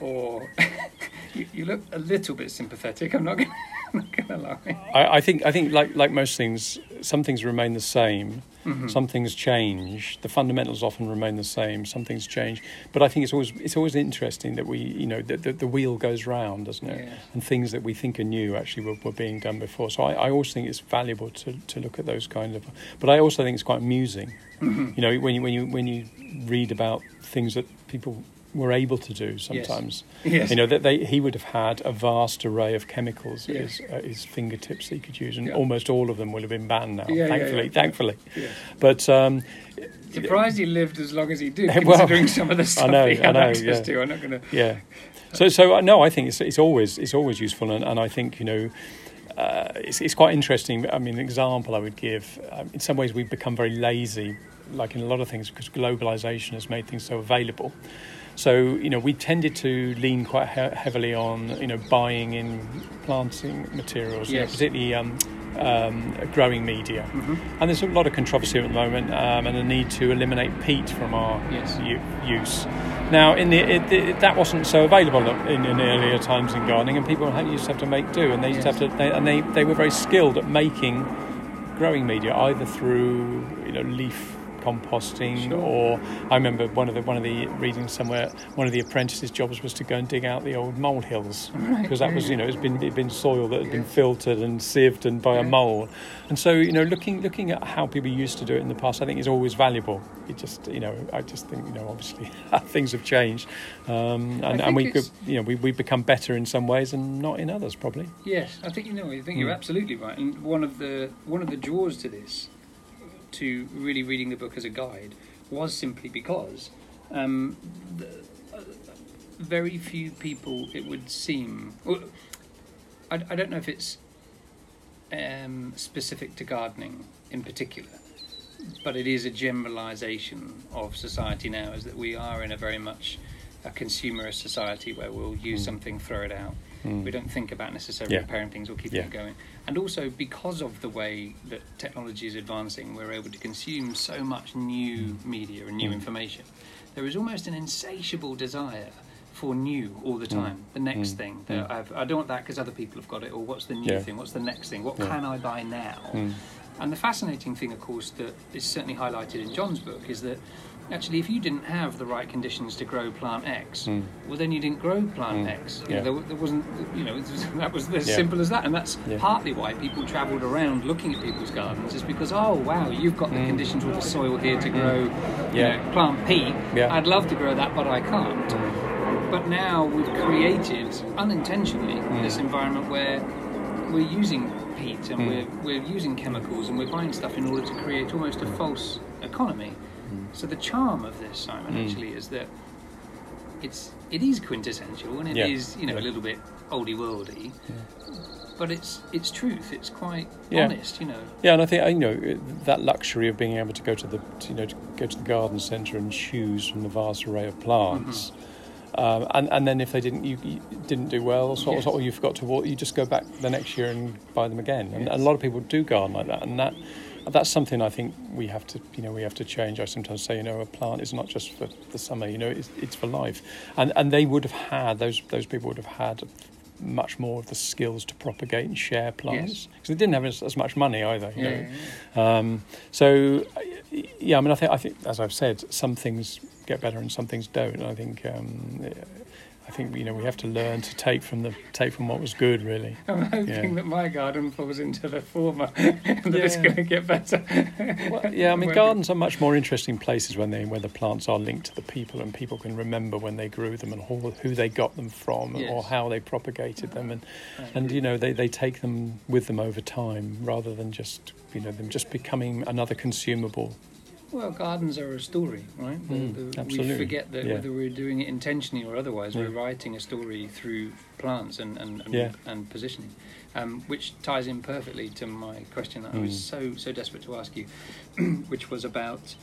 or [laughs] you, you look a little bit sympathetic. I'm not I'm not gonna lie. I, I think I think like like most things, some things remain the same. Mhm. Some things change. The fundamentals often remain the same. Some things change, but I think it's always it's always interesting that we you know the, the, the wheel goes round, doesn't it? Yeah. And things that we think are new actually were, were being done before. So I, I always think it's valuable to, to look at those kind of. But I also think it's quite amusing. Mhm. You know, when you when you when you read about things that people were able to do sometimes. Yes. yes. You know that they he would have had a vast array of chemicals at Yes. his, at his fingertips that he could use, and Yeah. almost all of them would have been banned now. Yeah, thankfully, yeah. thankfully. But um, Surprised he lived as long as he did, [laughs] Well, considering some of the stuff know, he I had know, access yeah. to. I'm not going to. yeah. So so uh, no, I think it's it's always it's always useful, and, and I think you know. Uh, it's, it's quite interesting. I mean, an example I would give. Um, in some ways, we've become very lazy, like in a lot of things, because globalization has made things so available. So you know, we tended to lean quite he- heavily on you know buying in planting materials, you know, particularly um, um, growing media. And there's a lot of controversy at the moment, um, and a need to eliminate peat from our Yes. u- use. Now, in the it, it, that wasn't so available in, in earlier times in gardening, and people had, used to have to make do, and they used to have to, they, and they, they were very skilled at making growing media, either through you know leaf composting Sure. or I remember one of the one of the readings somewhere one of the apprentices' jobs was to go and dig out the old mole hills Right, because that was you know it's been it'd been soil that had been filtered and sieved and by a Yeah. mole and so you know looking looking at how people used to do it in the past I think is always valuable it just you know I just think you know obviously [laughs] things have changed um, and, and we could you know we, we've become better in some ways and not in others probably Yes, I think you know. I think you're Mm. absolutely right. And one of the one of the draws to this, to really reading the book as a guide, was simply because um, the, uh, very few people, it would seem. Well, I, I don't know if it's um, specific to gardening in particular, but it is a generalisation of society now. Is that we are in a very much a consumerist society where we'll use Mm. something, throw it out. Mm. We don't think about necessarily Yeah. repairing things or keeping Yeah. it going. And also because of the way that technology is advancing, we're able to consume so much new media and new Mm. information. There is almost an insatiable desire for new all the Mm. time. The next Mm. thing. The, I've, I don't want that because other people have got it. Or what's the new Yeah. thing? What's the next thing? What Yeah. can I buy now? Mm. And the fascinating thing, of course, that is certainly highlighted in John's book is that actually, if you didn't have the right conditions to grow plant X, Mm. well, then you didn't grow plant Mm. X. Yeah. know, there, there wasn't, you know, was- [laughs] that was as Yeah. simple as that. And that's Yeah. partly why people travelled around looking at people's gardens, is because, oh, wow, you've got the Mm. conditions with the soil here to grow, you Yeah. know, plant peat. Yeah. I'd love to grow that, but I can't. But now we've created unintentionally this environment where we're using peat and we're, we're using chemicals and we're buying stuff in order to create almost a false economy. Mm. So the charm of this, Simon, Mm. actually, is that it's it is quintessential and it is Yeah. you know Yeah. a little bit oldie worldy, but it's it's truth. It's quite Yeah. honest, you know. Yeah, and I think you know that luxury of being able to go to the you know to go to the garden centre and choose from the vast array of plants, um, and and then if they didn't you, you didn't do well, or, sort Yes. or you forgot to water, you just go back the next year and buy them again. And, and a lot of people do garden like that, and that that's something I think we have to you know we have to change. I sometimes say you know a plant is not just for the summer, you know it's, it's for life, and and they would have had those those people would have had much more of the skills to propagate and share plants because they didn't have as, as much money either. You Yeah, know? yeah, Um, so, yeah, I mean, I think, I think, as I've said, some things get better and some things don't. And I think, um, I think you know, we have to learn to take from the take from what was good, really. [laughs] I'm hoping Yeah. that my garden falls into the former, [laughs] and that it's going to get better. Well, yeah, I [laughs] mean, gardens are much more interesting places when they where the plants are linked to the people and people can remember when they grew them and who, who they got them from or how they propagated them and and you know they, they take them with them over time rather than just you know them just becoming another consumable Well, gardens are a story, right? Mm, the- we forget that Yeah. whether we're doing it intentionally or otherwise, we're writing a story through plants and and, and, Yeah. and positioning, um, which ties in perfectly to my question that I was Mm. so so desperate to ask you, [clears throat] which was about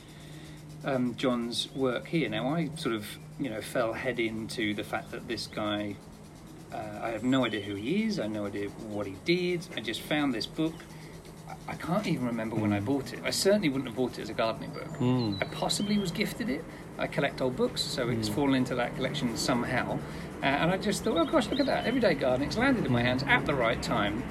um, John's work here. Now, I sort of you know fell head into the fact that this guy. Uh, I have no idea who he is. I have no idea what he did. I just found this book. I- can't even remember when I Mm. bought it. I certainly wouldn't have bought it as a gardening book. I possibly was gifted it. I collect old books, so it's Mm. fallen into that collection somehow. Uh, and I just thought, oh gosh, look at that. Everyday gardening. It's landed in my hands at the right time.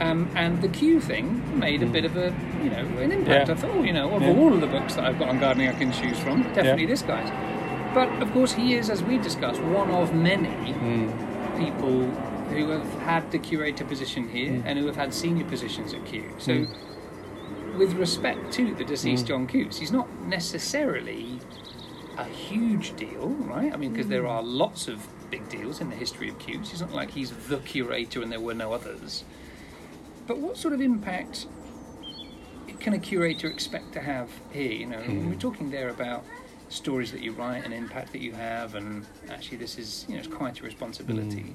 Um, and the Kew thing made a bit of a, you know, an impact. Yeah. I thought, oh, you know, of Yeah. all of the books that I've got on gardening I can choose from, definitely Yeah. this guy's. But of course, he is, as we discussed, one of many Mm. people who have had the curator position here Mm. and who have had senior positions at Kew. So, Mm. with respect to the deceased Mm. John Coutts, he's not necessarily a huge deal, right? I mean, because there are lots of big deals in the history of Kew's. It's not like he's the curator and there were no others. But what sort of impact can a curator expect to have here? You know, Mm. we we're talking there about stories that you write and impact that you have, and actually, this is you know, it's quite a responsibility.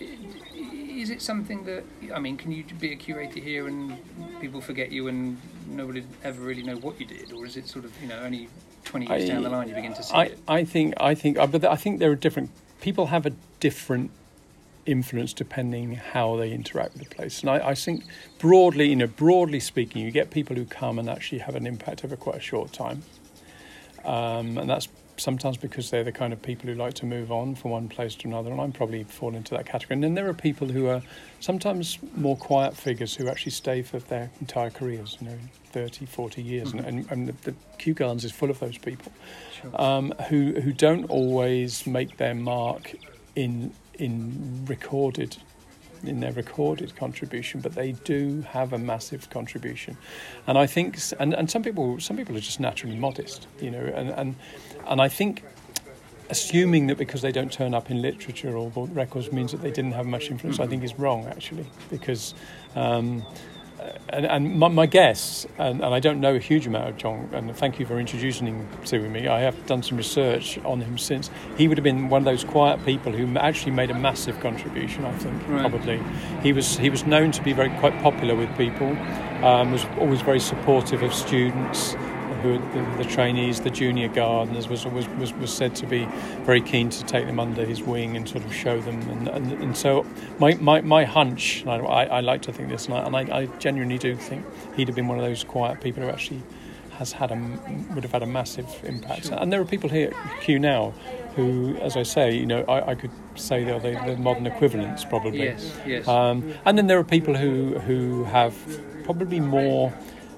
Is it something that I mean? Can you be a curator here and people forget you and nobody ever really know what you did, or is it sort of you know only twenty years I- down the line you begin to see I, it? I think I think uh, but I think there are different people have a different influence depending how they interact with the place. And I, I think broadly, you know, broadly speaking, you get people who come and actually have an impact over quite a short time. Um, and that's sometimes because they're the kind of people who like to move on from one place to another, and I'm probably fall into that category. And then there are people who are sometimes more quiet figures who actually stay for their entire careers, you know, 30, 40 years. And, and, and the, the Kew Gardens is full of those people Sure. um, who who don't always make their mark in in recorded in their recorded contribution, but they do have a massive contribution, and I think and, and some people some people are just naturally modest, you know, and and and I think. Assuming that because they don't turn up in literature or records means that they didn't have much influence, I think is wrong actually, because um, and, and my, my guess, and, and I don't know a huge amount of John, and thank you for introducing him to me. I have done some research on him since. He would have been one of those quiet people who actually made a massive contribution. I think Right. probably he was he was known to be very quite popular with people. Um, was always very supportive of students. Who the, the trainees, the junior gardeners, was, was was was said to be very keen to take them under his wing and sort of show them. And and, and so my, my, my hunch, and I, I, like to think this, and, I, and I, I genuinely do think he'd have been one of those quiet people who actually has had a would have had a massive impact. Sure. And there are people here at Kew now who, as I say, you know, I, I could say they're the, the modern equivalents probably. Yes, yes. Um, and then there are people who who have probably more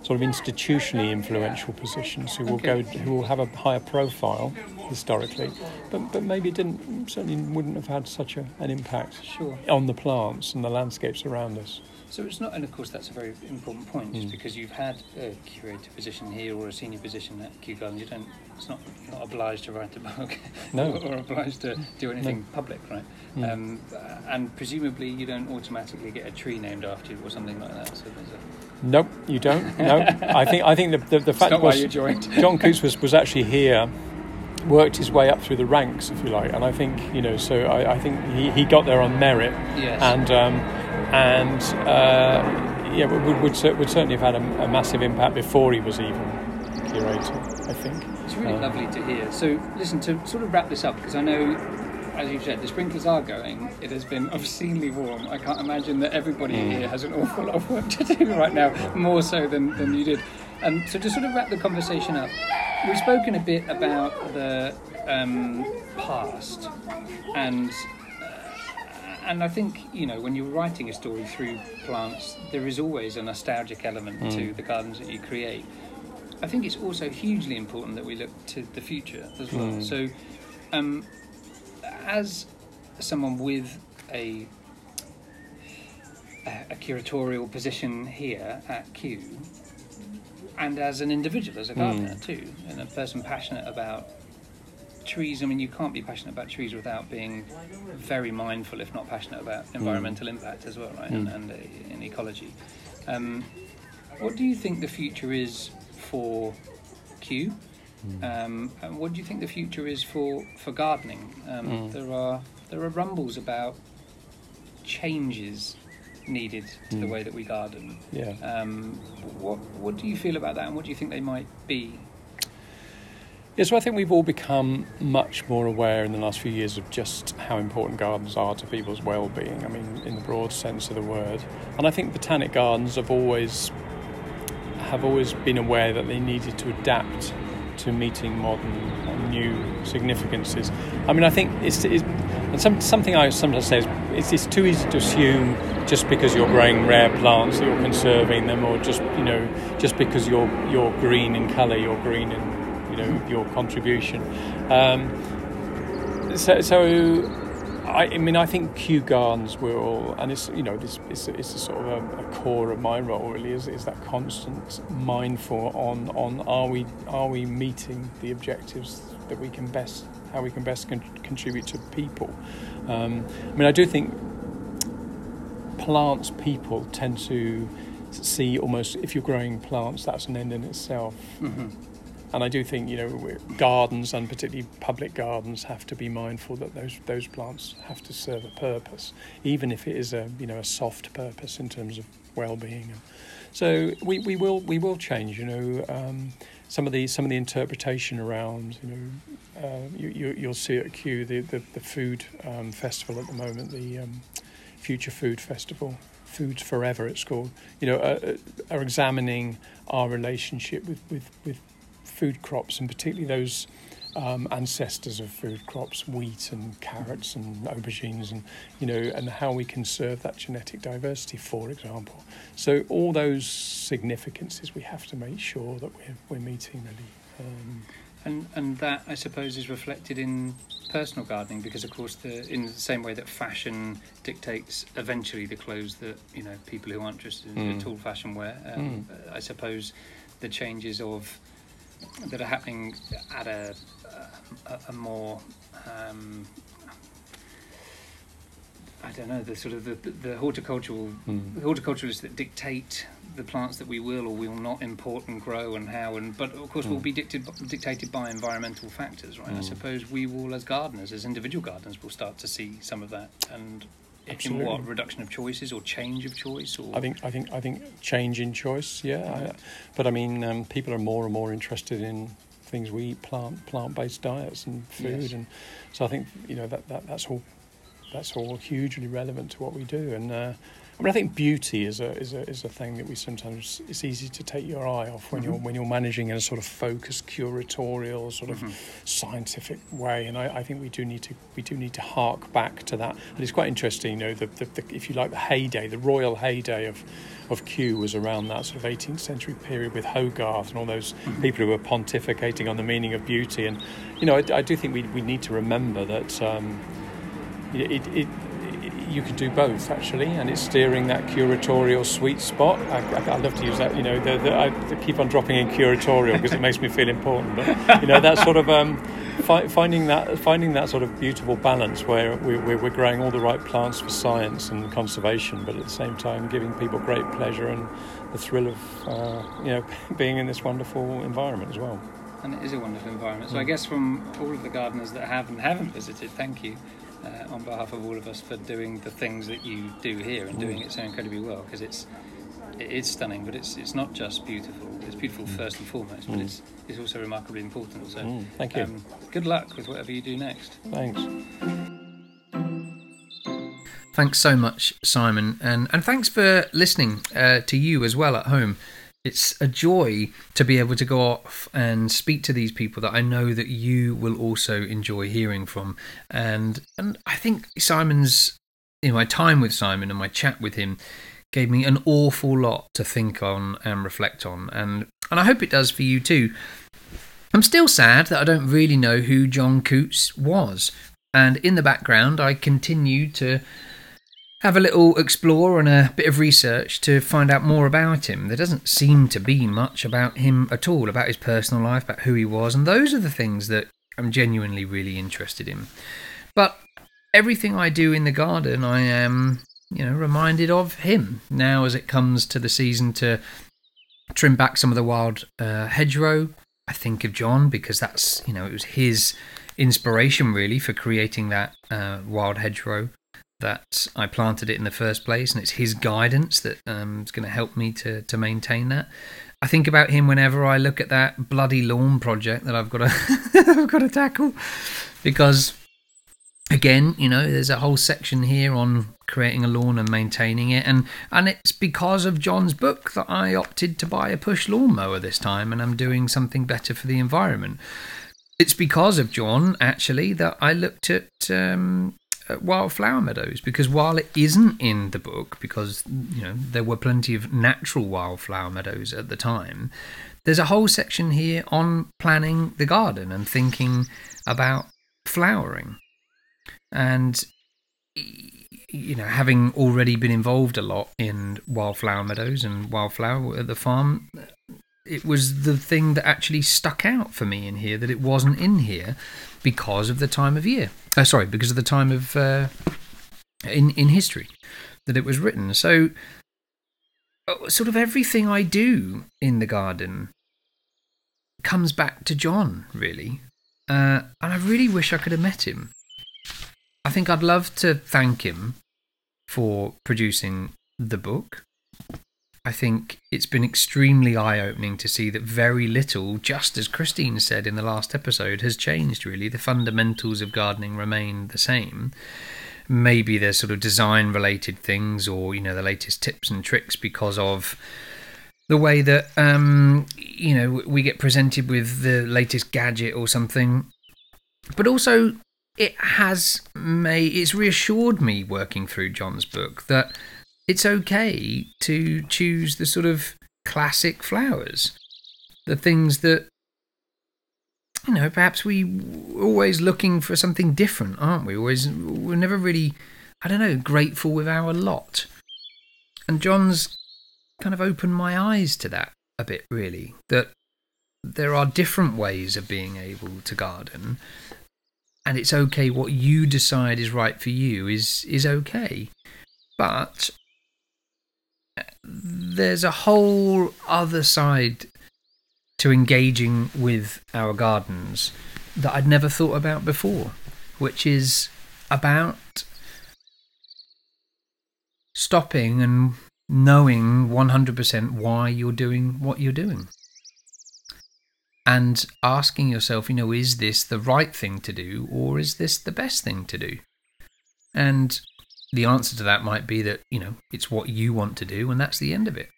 sort of institutionally influential positions who will Okay. go who will have a higher profile historically, but but maybe didn't certainly wouldn't have had such a, an impact sure. on the plants and the landscapes around us. So it's not, and of course that's a very important point, just Mm. because you've had a curator position here or a senior position at Kew Gardens, you don't, it's not, you're not obliged to write a book No. or, [laughs] or obliged to do anything public, right? Mm. Um, and presumably you don't automatically get a tree named after you or something like that. So there's a, Nope, you don't. No, I think I think the the, the fact why was you joined. [laughs] John Coutts was, was actually here, worked his way up through the ranks, if you like, and I think you know. So I, I think he, he got there on merit, Yes. and um, and uh, yeah, would, would, would, certainly have had a, a massive impact before he was even curator. I think. It's really Uh, lovely to hear. So, listen, to sort of wrap this up, because I know, as you said, the sprinklers are going. It has been obscenely warm. I can't imagine that everybody Mm. here has an awful lot of work to do right now, more so than, than you did. And so, to sort of wrap the conversation up, we've spoken a bit about the um, past and and I think you know when you're writing a story through plants, there is always a nostalgic element to Mm. the gardens that you create. I think it's also hugely important that we look to the future as well. Mm. So, um, as someone with a a curatorial position here at Kew, and as an individual, as a gardener Mm. too, and a person passionate about trees. I mean, you can't be passionate about trees without being very mindful, if not passionate, about environmental impact as well, right? And, Mm. and, uh, in ecology. Um, what do you think the future is for Kew? Um, and what do you think the future is for, for gardening? Um, Mm. There are there are rumbles about changes needed to the Mm. way that we garden. Yeah. Um, what what do you feel about that, and what do you think they might be? Yeah, so I think we've all become much more aware in the last few years of just how important gardens are to people's well-being. I mean, in the broad sense of the word, and I think botanic gardens have always have always been aware that they needed to adapt to meeting modern new significances. I mean, I think it's, it's and some, something I sometimes say is it's, it's too easy to assume just because you're growing rare plants that you're conserving them, or just you know just because you're you're green in colour, you're green in you know your contribution. Um, so, so I, I mean, I think Kew Gardens will, and it's you know, this it's, it's a sort of a, a core of my role really is, is that constant mindful on on are we are we meeting the objectives that we can best how we can best con- contribute to people. Um, I mean, I do think plants people tend to see almost if you're growing plants, that's an end in itself. Mm-hmm. And I do think you know gardens and particularly public gardens have to be mindful that those those plants have to serve a purpose, even if it is a you know a soft purpose in terms of well-being. So we, we will we will change. You know um, some of the some of the interpretation around you know uh, you, you you'll see at Kew the the, the food um, festival at the moment the um, Future Food Festival Foods Forever it's called you know uh, uh are examining our relationship with with with food crops and particularly those um, ancestors of food crops, wheat and carrots and aubergines, and you know, and how we conserve that genetic diversity, for example. So all those significances we have to make sure that we're we're meeting really. Um, and and that I suppose is reflected in personal gardening because of course the in the same way that fashion dictates eventually the clothes that you know people who aren't just mm. at all fashion wear. Um, mm. I suppose the changes of that are happening at a, a, a more um, I don't know the sort of the, the horticultural mm. the horticulturalists that dictate the plants that we will or will not import and grow and how and but of course mm. will be dictated dictated by environmental factors right mm. I suppose we will as gardeners as individual gardeners will start to see some of that and Absolutely. in what reduction of choices or change of choice or I think I think I think change in choice yeah I, but I mean um, people are more and more interested in things we eat plant plant based diets and food yes. and so I think you know that, that that's all that's all hugely relevant to what we do and uh, I mean, I think beauty is a is a is a thing that we sometimes it's easy to take your eye off when mm-hmm. you're when you're managing in a sort of focused curatorial sort of mm-hmm. scientific way. And I, I, think we do need to we do need to hark back to that. And it's quite interesting, you know, the, the, the if you like the heyday, the royal heyday of of Kew was around that sort of 18th century period with Hogarth and all those mm-hmm. people who were pontificating on the meaning of beauty. And you know, I, I do think we we need to remember that. Um, it, it, you could do both actually, and it's steering that curatorial sweet spot. I, I, I love to use that. You know, the, the, I keep on dropping in curatorial because it makes me feel important. But you know, that sort of um, fi- finding that finding that sort of beautiful balance where we, we're growing all the right plants for science and conservation, but at the same time giving people great pleasure and the thrill of uh, you know [laughs] being in this wonderful environment as well. And it is a wonderful environment. So I guess from all of the gardeners that have and haven't visited, thank you uh, on behalf of all of us for doing the things that you do here and doing it so incredibly well because it's it is stunning, but it's it's not just beautiful. It's beautiful mm. first and foremost, but mm. it's it's also remarkably important. So, mm. thank you. Um, good luck with whatever you do next. Thanks. Thanks so much, Simon, and and thanks for listening uh, to you as well at home it's a joy to be able to go off and speak to these people that I know that you will also enjoy hearing from. And and I think Simon's know, my time with Simon and my chat with him gave me an awful lot to think on and reflect on. And and I hope it does for you too. I'm still sad that I don't really know who John Coutts was. And in the background I continue to have a little explore and a bit of research to find out more about him. There doesn't seem to be much about him at all, about his personal life, about who he was, and those are the things that I'm genuinely really interested in. But everything I do in the garden, I am, you know, reminded of him now as it comes to the season to trim back some of the wild uh, hedgerow. I think of John because that's, you know, it was his inspiration really for creating that uh, wild hedgerow that I planted it in the first place, and it's his guidance that um, is going to help me to to maintain that. I think about him whenever I look at that bloody lawn project that I've got to [laughs] I've got to tackle, because again, you know, there's a whole section here on creating a lawn and maintaining it, and and it's because of John's book that I opted to buy a push lawnmower this time, and I'm doing something better for the environment. It's because of John actually that I looked at um, Uh, wildflower meadows because while it isn't in the book because you know there were plenty of natural wildflower meadows at the time there's a whole section here on planning the garden and thinking about flowering. And you know having already been involved a lot in wildflower meadows and wildflower at the farm it was the thing that actually stuck out for me in here that it wasn't in here because of the time of year. Uh, sorry, because of the time of uh, in in history that it was written. So uh, sort of everything I do in the garden comes back to John, really. Uh, and I really wish I could have met him. I think I'd love to thank him for producing the book. I think it's been extremely eye opening to see that very little, just as Christine said in the last episode, has changed really. The fundamentals of gardening remain the same. Maybe there's sort of design related things or, you know, the latest tips and tricks because of the way that, um, you know, we get presented with the latest gadget or something. But also, it has made, it's reassured me working through John's book that it's okay to choose the sort of classic flowers, the things that you know. Perhaps we always looking for something different, aren't we? Always, we're never really, I don't know, grateful with our lot. And John's kind of opened my eyes to that a bit, really. That there are different ways of being able to garden, and it's okay. What you decide is right for you is is okay. But there's a whole other side to engaging with our gardens that I'd never thought about before, which is about stopping and knowing 100% why you're doing what you're doing. And asking yourself, you know, is this the right thing to do or is this the best thing to do? And the answer to that might be that, you know, it's what you want to do and that's the end of it.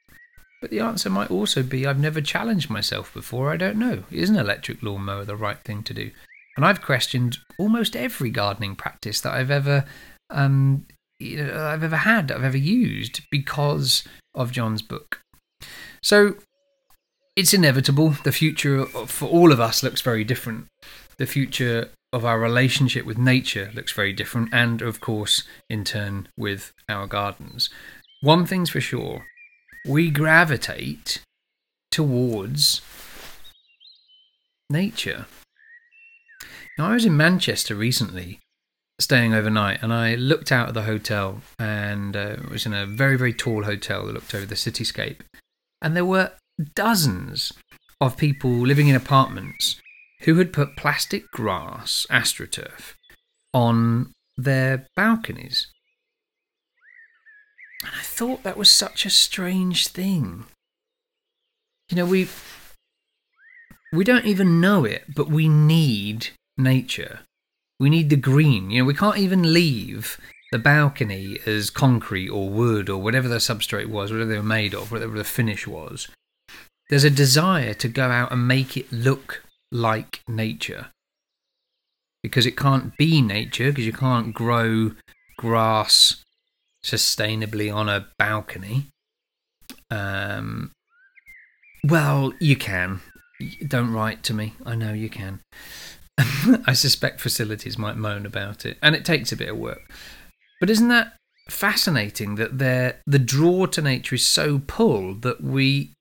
But the answer might also be I've never challenged myself before, I don't know. Is an electric lawnmower the right thing to do? And I've questioned almost every gardening practice that I've ever um, you know, I've ever had, I've ever used because of John's book. So it's inevitable. The future for all of us looks very different. The future of our relationship with nature looks very different, and of course, in turn, with our gardens. One thing's for sure we gravitate towards nature. Now, I was in Manchester recently, staying overnight, and I looked out of the hotel, and uh, it was in a very, very tall hotel that looked over the cityscape, and there were dozens of people living in apartments who had put plastic grass, astroturf, on their balconies. And I thought that was such a strange thing. You know, we we don't even know it, but we need nature. We need the green. You know, we can't even leave the balcony as concrete or wood or whatever the substrate was, whatever they were made of, whatever the finish was. There's a desire to go out and make it look like nature. Because it can't be nature, because you can't grow grass sustainably on a balcony. Um, well, you can. Don't write to me. I know you can. [laughs] I suspect facilities might moan about it, and it takes a bit of work. But isn't that fascinating that the draw to nature is so pull that we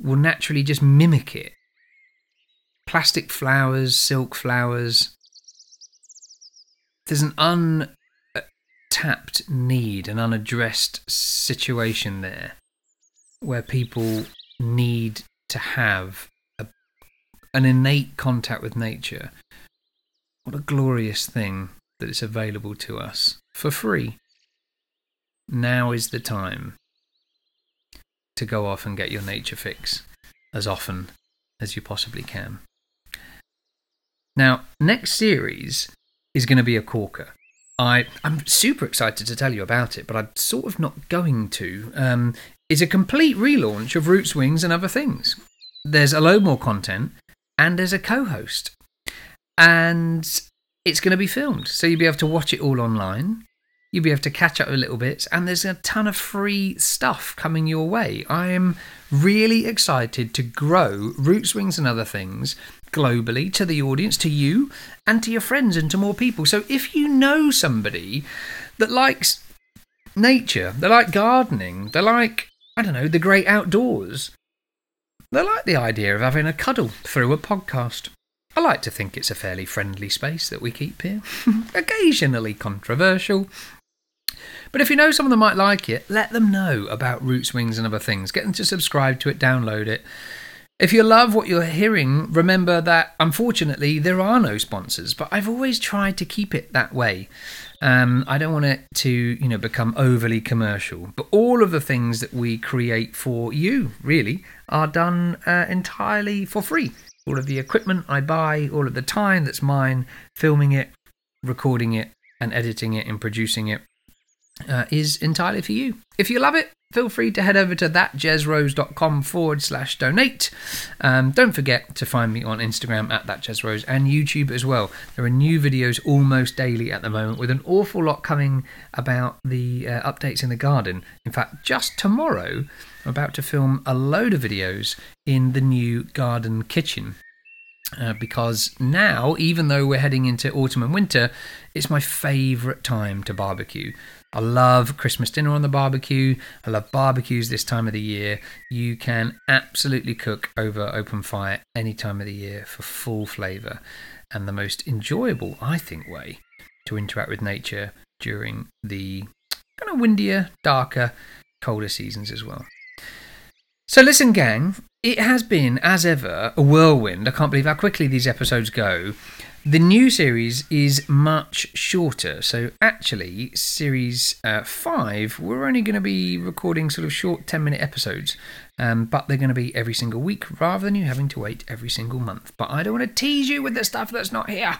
will naturally just mimic it plastic flowers, silk flowers. There's an untapped need, an unaddressed situation there where people need to have a, an innate contact with nature. What a glorious thing that it's available to us for free. Now is the time to go off and get your nature fix as often as you possibly can. Now, next series is going to be a corker. I, I'm super excited to tell you about it, but I'm sort of not going to. Um, it's a complete relaunch of Roots, Wings, and Other Things. There's a load more content, and there's a co host. And it's going to be filmed, so you'll be able to watch it all online. You'll be able to catch up a little bit, and there's a ton of free stuff coming your way. I am really excited to grow Roots, Wings, and Other Things globally to the audience, to you, and to your friends and to more people. So if you know somebody that likes nature, they like gardening, they like, I don't know, the great outdoors, they like the idea of having a cuddle through a podcast. I like to think it's a fairly friendly space that we keep here. [laughs] Occasionally controversial, But if you know someone that might like it, let them know about Roots Wings and other things. Get them to subscribe to it, download it. If you love what you're hearing, remember that unfortunately there are no sponsors, but I've always tried to keep it that way. Um, I don't want it to, you know, become overly commercial. But all of the things that we create for you, really, are done uh, entirely for free. All of the equipment I buy, all of the time that's mine, filming it, recording it, and editing it and producing it uh, is entirely for you. If you love it, feel free to head over to thatjezrose.com forward slash donate. Um, don't forget to find me on Instagram at thatjezrose and YouTube as well. There are new videos almost daily at the moment with an awful lot coming about the uh, updates in the garden. In fact, just tomorrow, I'm about to film a load of videos in the new garden kitchen. Uh, because now, even though we're heading into autumn and winter, it's my favourite time to barbecue. I love Christmas dinner on the barbecue. I love barbecues this time of the year. You can absolutely cook over open fire any time of the year for full flavour and the most enjoyable, I think, way to interact with nature during the kind of windier, darker, colder seasons as well. So, listen, gang, it has been, as ever, a whirlwind. I can't believe how quickly these episodes go. The new series is much shorter. So, actually, series uh, five, we're only going to be recording sort of short 10 minute episodes, um, but they're going to be every single week rather than you having to wait every single month. But I don't want to tease you with the stuff that's not here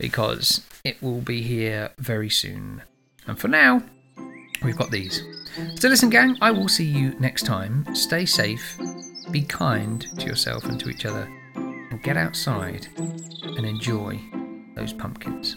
because it will be here very soon. And for now, we've got these. So, listen, gang, I will see you next time. Stay safe, be kind to yourself and to each other, and get outside and enjoy those pumpkins.